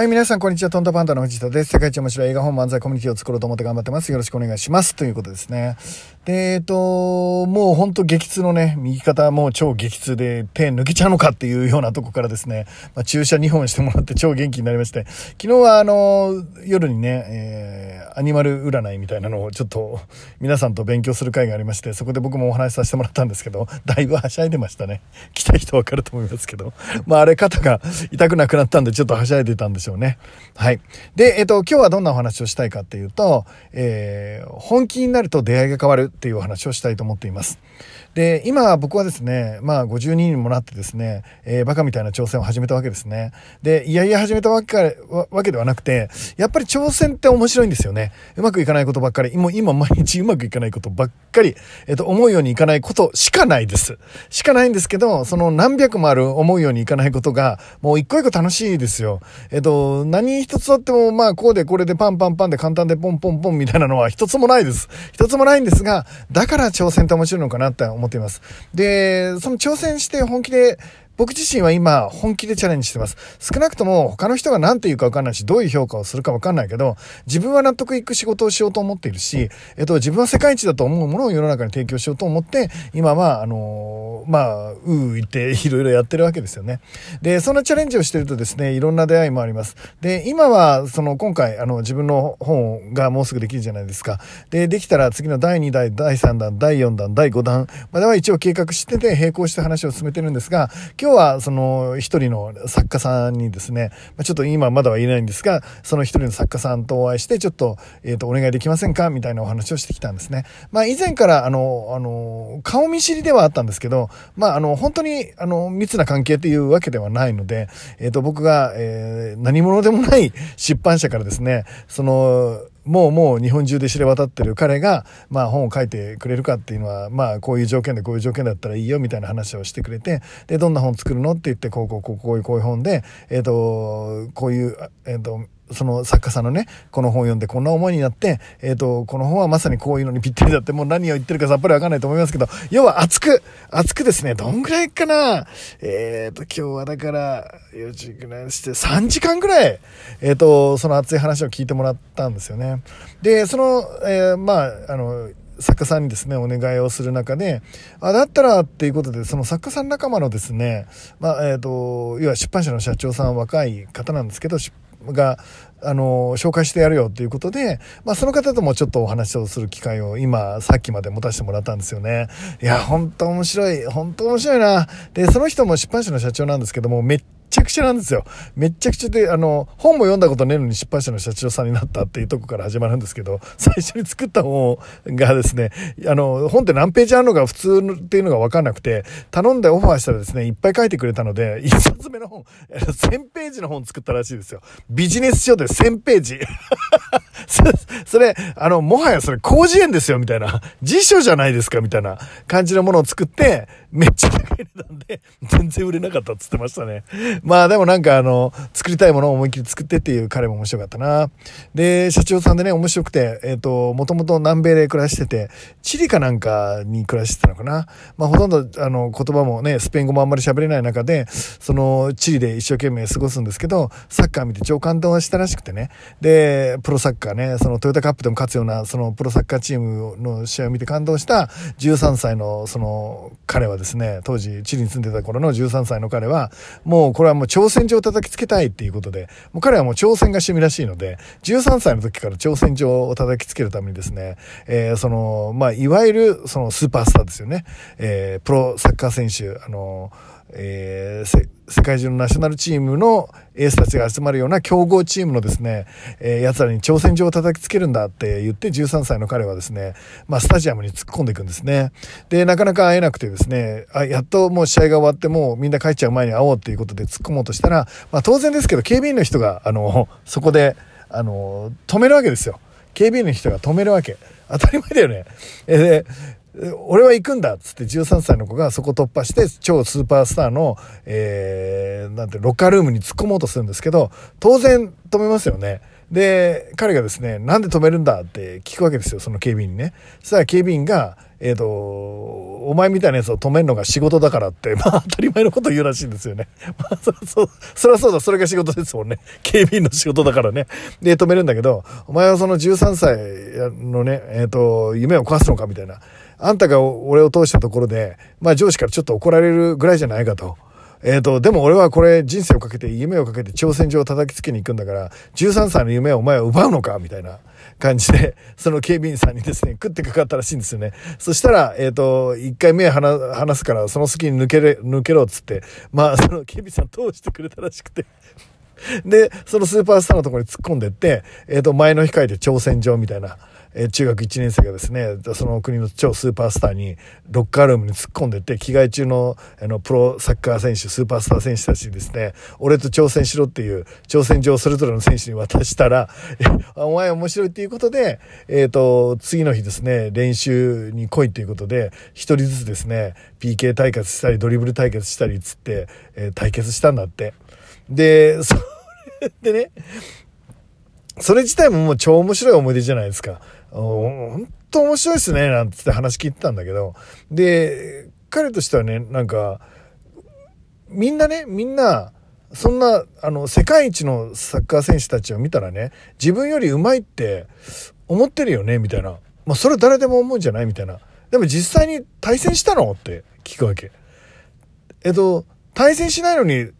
はい、皆さん、こんにちは。トントパンダの藤田です。世界一面白い映画本漫才コミュニティを作ろうと思って頑張ってます。よろしくお願いします。ということですね。で、えっと、もうほんと激痛のね、右肩もう超激痛で手抜けちゃうのかっていうようなとこからですね、まあ、注射2本してもらって 超元気になりまして、昨日はあの、夜にね、えー、アニマル占いみたいなのをちょっと皆さんと勉強する会がありまして、そこで僕もお話しさせてもらったんですけど、だいぶはしゃいでましたね。来た人わかると思いますけど、まああれ肩が痛くなくなったんでちょっとはしゃいでたんでしょうね。はい。で、えっと、今日はどんなお話をしたいかっていうと、えー、本気になると出会いが変わるっていうお話をしたいと思っています。で、今僕はですね、まあ52にもなってですね、えー、バカみたいな挑戦を始めたわけですね。で、いやいや始めたわけかわけではなくて、やっぱり挑戦って面白いんですよね。うまくいかないことばっかり、もう今毎日うまくいかないことばっかり、えっ、ー、と、思うようにいかないことしかないです。しかないんですけど、その何百もある思うようにいかないことが、もう一個一個楽しいですよ。えっ、ー、と、何一つとっても、まあこうでこれでパンパンパンで簡単でポンポンポンみたいなのは一つもないです。一つもないんですが、だから挑戦って面白いのかなって思思っています。で、その挑戦して本気で僕自身は今本気でチャレンジしてます。少なくとも他の人が何て言うか分かんないし、どういう評価をするか分かんないけど、自分は納得いく仕事をしようと思っているし、えっと、自分は世界一だと思うものを世の中に提供しようと思って、今は、あのまあ、うう言っていろいろやってるわけですよね。で、そんなチャレンジをしてるとですね、いろんな出会いもあります。で、今は、その、今回、あの、自分の本がもうすぐできるじゃないですか。で、できたら次の第2弾、第3弾、第4弾、第5弾までは一応計画してて、並行して話を進めてるんですが、今日は、その、一人の作家さんにですね、ちょっと今まだは言えないんですが、その一人の作家さんとお会いして、ちょっと、えっ、ー、と、お願いできませんかみたいなお話をしてきたんですね。まあ、以前から、あの、あの、顔見知りではあったんですけど、まあ、あの、本当に、あの、密な関係っていうわけではないので、えっ、ー、と、僕が、えー、何者でもない出版社からですね、その、もうもう日本中で知れ渡ってる彼が、まあ本を書いてくれるかっていうのは、まあこういう条件でこういう条件だったらいいよみたいな話をしてくれて、で、どんな本作るのって言って、こうこうこうこういう本で、えっ、ー、と、こういう、えっ、ー、と、その作家さんのね、この本を読んでこんな思いになって、えっ、ー、と、この本はまさにこういうのにぴったりだって、もう何を言ってるかさっぱりわかんないと思いますけど、要は熱く、熱くですね、どんぐらいかな？えっ、ー、と、今日はだから、4時ぐらいして、3時間ぐらい、えっ、ー、と、その熱い話を聞いてもらったんですよね。で、その、えまあ、あの、作家さんにですね、お願いをする中で、あ、だったらっていうことで、その作家さん仲間のですね、まあ、えっ、ー、と、要は出版社の社長さん若い方なんですけど、出が、あの、紹介してやるよっていうことで、まあその方ともちょっとお話をする機会を今、さっきまで持たせてもらったんですよね。いや、本当面白い。本当面白いな。で、その人も出版社の社長なんですけども、めっちゃくちゃなんですよ。めっちゃくちゃで、あの、本も読んだことねえのに出版社の社長さんになったっていうとこから始まるんですけど、最初に作った本がですね、あの、本って何ページあるのか普通っていうのがわかんなくて、頼んでオファーしたらですね、いっぱい書いてくれたので、一冊目の本、1000ページの本作ったらしいですよ。ビジネス書で1000ページ。それ、あの、もはやそれ広辞苑ですよ、みたいな。辞書じゃないですか、みたいな感じのものを作って、めっちゃ高い値段で、全然売れなかったって言ってましたね。まあでもなんかあの、作りたいものを思いっきり作ってっていう彼も面白かったな。で、社長さんでね、面白くて、えっ、ー、と、もともと南米で暮らしてて、チリかなんかに暮らしてたのかな。まあほとんどあの、言葉もね、スペイン語もあんまり喋れない中で、その、チリで一生懸命過ごすんですけど、サッカー見て超感動したらしくてね。で、プロサッカーね、そのトヨタカップでも勝つような、そのプロサッカーチームの試合を見て感動した13歳のその彼はですね、当時チリに住んでた頃の13歳の彼は、もうこれはもう挑戦状を叩きつけたいっていうことで、もう彼はもう挑戦が趣味らしいので、13歳の時から挑戦状を叩きつけるためにですね、えー、その、まあ、いわゆるそのスーパースターですよね。えー、プロサッカー選手、あのえー、世界中のナショナルチームのエースたちが集まるような強豪チームのですね、えー、奴らに挑戦状を叩きつけるんだって言って13歳の彼はですね、まあスタジアムに突っ込んでいくんですね。で、なかなか会えなくてですね、あ、やっともう試合が終わってもうみんな帰っちゃう前に会おうっていうことで突っ込もうとしたら、まあ当然ですけど警備員の人が、あの、そこで、あの、止めるわけですよ。警備員の人が止めるわけ。当たり前だよね。えー、俺は行くんだっつって13歳の子がそこ突破して超スーパースターの、えー、なんて、ロッカールームに突っ込もうとするんですけど、当然止めますよね。で、彼がですね、なんで止めるんだって聞くわけですよ、その警備員にね。そしたら警備員が、えっ、ー、と、お前みたいなやつを止めるのが仕事だからって、まあ当たり前のこと言うらしいんですよね。まあそ、そ、そりゃそうだ、それが仕事ですもんね。警備員の仕事だからね。で、止めるんだけど、お前はその13歳のね、えっ、ー、と、夢を壊すのかみたいな。あんたが俺を通したところで、まあ上司からちょっと怒られるぐらいじゃないかと。えっ、と、でも俺はこれ人生をかけて、夢をかけて挑戦状を叩きつけに行くんだから、13歳の夢をお前は奪うのかみたいな 感じで、その警備員さんにですね、食ってかかったらしいんですよね。そしたら、えっ、ー、と、一回目離離すから、その隙に抜けれ、抜けろっつって、まあ、その警備員さん通してくれたらしくて。で、そのスーパースターのところに突っ込んでって、えっ、ー、と、前の控えで挑戦状みたいな。え中学1年生がですね、その国の超スーパースターにロッカールームに突っ込んでって、着替え中のあのプロサッカー選手、スーパースター選手たちにですね、俺と挑戦しろっていう挑戦状をそれぞれの選手に渡したら、お前面白いっていうことで、えっ、ー、と、次の日ですね、練習に来いっていうことで、一人ずつですね、PK 対決したり、ドリブル対決したりつって、えー、対決したんだって。で、それでね、それ自体ももう超面白い思い出じゃないですか。本当面白いっすね、なんつって話聞いてたんだけど、で、彼としてはね、なんか、みんなね、みんな、そんな、あの、世界一のサッカー選手たちを見たらね、自分より上手いって思ってるよね、みたいな。まあ、それ誰でも思うんじゃない？みたいな。でも実際に対戦したの？って聞くわけ。えっと、対戦しないのに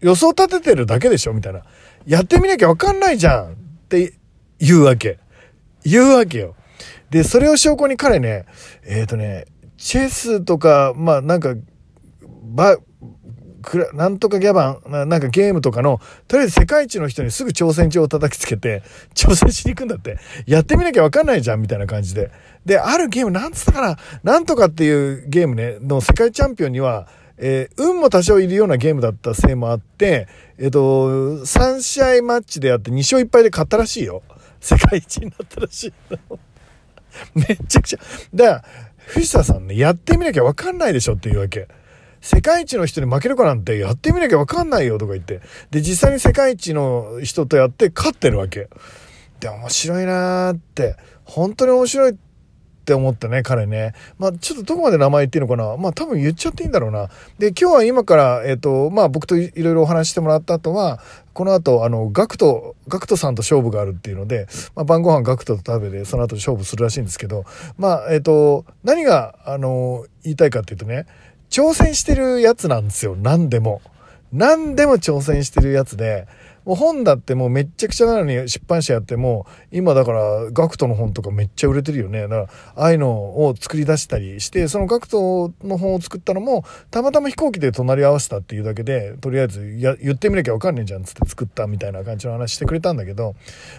予想立ててるだけでしょ？みたいな。やってみなきゃわかんないじゃんって言うわけ。言うわけよ。で、それを証拠に彼ね、えっ、ー、とね、チェスとか、まあなんか、ば、くら、なんとかギャバンな、なんかゲームとかの、とりあえず世界一の人にすぐ挑戦状を叩きつけて、挑戦しに行くんだって。やってみなきゃわかんないじゃん、みたいな感じで。で、あるゲーム、なんつったかな、なんとかっていうゲームね、の世界チャンピオンには、えー、運も多少いるようなゲームだったせいもあって、えっ、ー、と、3試合マッチでやって2勝1敗で勝ったらしいよ。世界一になったらしいの。めっちゃくちゃ。だから、藤田さんね、やってみなきゃわかんないでしょっていうわけ。世界一の人に負けるかなんてやってみなきゃわかんないよとか言って。で、実際に世界一の人とやって勝ってるわけ。で、面白いなーって。本当に面白いってって思ってね、彼ね。まあ、ちょっとどこまで名前言っていいのかな。まあ、多分言っちゃっていいんだろうな。で、今日は今から、えっ、ー、と、まあ、僕といろいろお話してもらった後は、この後、あの、ガクト、ガクトさんと勝負があるっていうので、まあ、晩ご飯ガクトと食べて、その後勝負するらしいんですけど、まあ、えっ、ー、と、何が、あの、言いたいかっていうとね、挑戦してるやつなんですよ。何でも。何でも挑戦してるやつで、もう本だってもうめっちゃくちゃなのに出版社やっても、今だから、ガクトの本とかめっちゃ売れてるよね。だから、ああいうのを作り出したりして、そのガクトの本を作ったのも、たまたま飛行機で隣り合わせたっていうだけで、とりあえずや言ってみなきゃわかんねえじゃんつって作ったみたいな感じの話してくれたんだけど、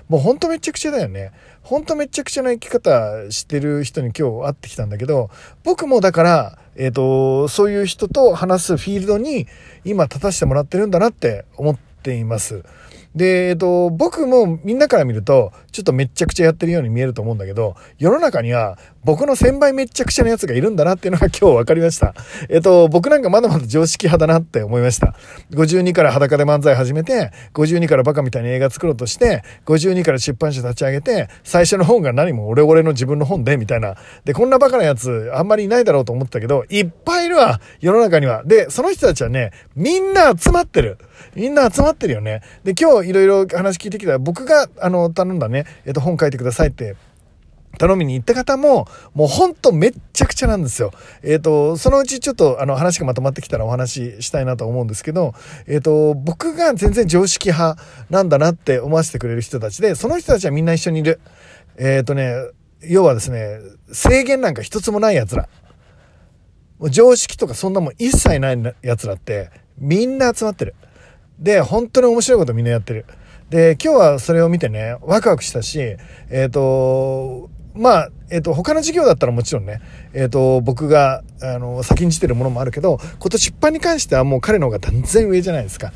もうほんとめちゃくちゃだよね。ほんとめちゃくちゃな生き方してる人に今日会ってきたんだけど、僕もだから、えっ、ー、と、そういう人と話すフィールドに今立たせてもらってるんだなって思ってています。で、えっと、僕もみんなから見ると、ちょっとめっちゃくちゃやってるように見えると思うんだけど、世の中には僕の1000倍めっちゃくちゃなやつがいるんだなっていうのが今日分かりました。えっと、僕なんかまだまだ常識派だなって思いました。52から裸で漫才始めて、52からバカみたいに映画作ろうとして、52から出版社立ち上げて、最初の本が何も俺俺の自分の本で、みたいな。で、こんなバカなやつあんまりいないだろうと思ったけど、いっぱいいるわ、世の中には。で、その人たちはね、みんな集まってる。みんな集まってるよね。で、今日いろいろ話聞いてきたら、僕が、あの、頼んだね、えっと、本書いてくださいって頼みに行った方も、もうほんとめっちゃくちゃなんですよ。えっ、ー、と、そのうちちょっとあの話がまとまってきたらお話ししたいなと思うんですけど、えっ、ー、と、僕が全然常識派なんだなって思わせてくれる人たちで、その人たちはみんな一緒にいる。えっ、ー、とね、要はですね、制限なんか一つもない奴ら。もう常識とかそんなもん一切ない奴らって、みんな集まってる。で、本当に面白いことみんなやってる。で、今日はそれを見てね、ワクワクしたし、えっ、と、まあ、えっ、ー、と、他の授業だったらもちろんね、えっ、ー、と、僕が、あの、先んじてるものもあるけど、今年出版に関してはもう彼の方が断然上じゃないですか。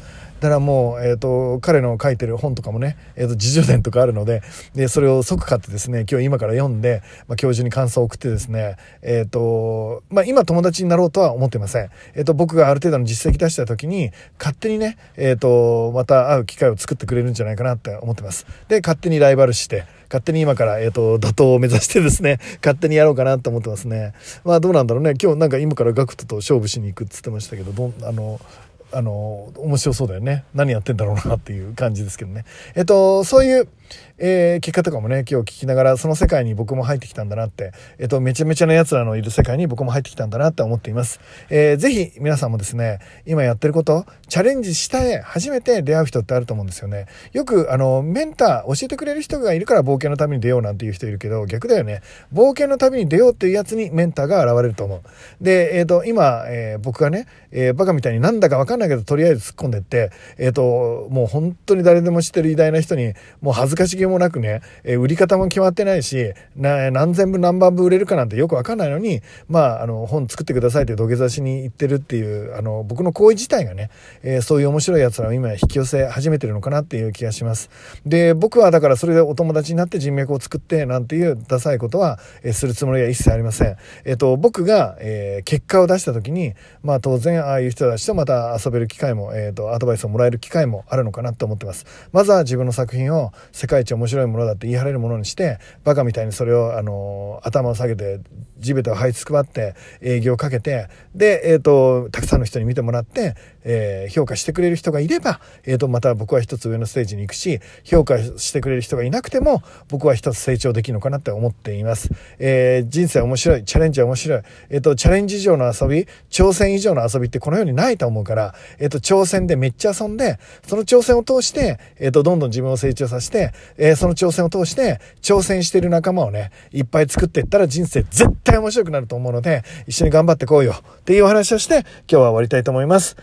だからもう、えっ、と、彼の書いてる本とかもね、えっ、と、自叙伝とかあるので、で、それを即買ってですね、今日今から読んで、まあ、教授に感想を送ってですね、えっ、と、まあ、今友達になろうとは思ってません。えっ、と、僕がある程度の実績出した時に、勝手にね、えっ、と、また会う機会を作ってくれるんじゃないかなって思ってます。で、勝手にライバルして、勝手に今から、えっ、と、打倒を目指してですね、勝手にやろうかなと思ってますね。まあ、どうなんだろうね。今日なんか今からガクトと勝負しに行くっつってましたけど、どんあの、あの、面白そうだよね。何やってんだろうなっていう感じですけどね。えっと、そういう、えー、結果とかもね、今日聞きながら、その世界に僕も入ってきたんだなって、えっと、めちゃめちゃな奴らのいる世界に僕も入ってきたんだなって思っています。えー、ぜひ皆さんもですね、今やってること、チャレンジして初めて出会う人ってあると思うんですよね。よく、あの、メンター、教えてくれる人がいるから冒険の旅に出ようなんていう人いるけど、逆だよね。冒険の旅に出ようっていうやつにメンターが現れると思う。で、えっ、と、今、えー、僕がね、えー、バカみたいになんだかわかんないけど、とりあえず突っ込んでって、えっ、と、もう本当に誰でも知ってる偉大な人に、もう恥ずかしげもなくね、えー、売り方も決まってないし、な何千部何万部売れるかなんてよくわかんないのに、まあ、あの、本作ってくださいって土下座しに行ってるっていう、あの、僕の行為自体がね、えー、そういう面白い奴らを今引き寄せ始めてるのかなっていう気がします。で、僕はだからそれでお友達になって人脈を作ってなんていうダサいことは、えー、するつもりは一切ありません。えっ、と、僕が、え結果を出した時に、まあ当然ああいう人たちとまた遊べる機会も、えっ、と、アドバイスをもらえる機会もあるのかなと思ってます。まずは自分の作品を世界一面白いものだって言い張れるものにして、バカみたいにそれを、あの、頭を下げて、地べたを這いつくばって営業をかけて、で、えっ、ー、と、たくさんの人に見てもらって、えー、評価してくれる人がいれば、えっ、ー、と、また僕は一つ上のステージに行くし、評価してくれる人がいなくても、僕は一つ成長できるのかなって思っています。えー、人生面白い、チャレンジは面白い。えっ、と、チャレンジ以上の遊び、挑戦以上の遊びってこの世にないと思うから、えっ、と、挑戦でめっちゃ遊んで、その挑戦を通して、えっ、と、どんどん自分を成長させて、えその挑戦を通して、挑戦してる仲間をね、いっぱい作っていったら人生絶対面白くなると思うので、一緒に頑張ってこうよっていうお話をして、今日は終わりたいと思います。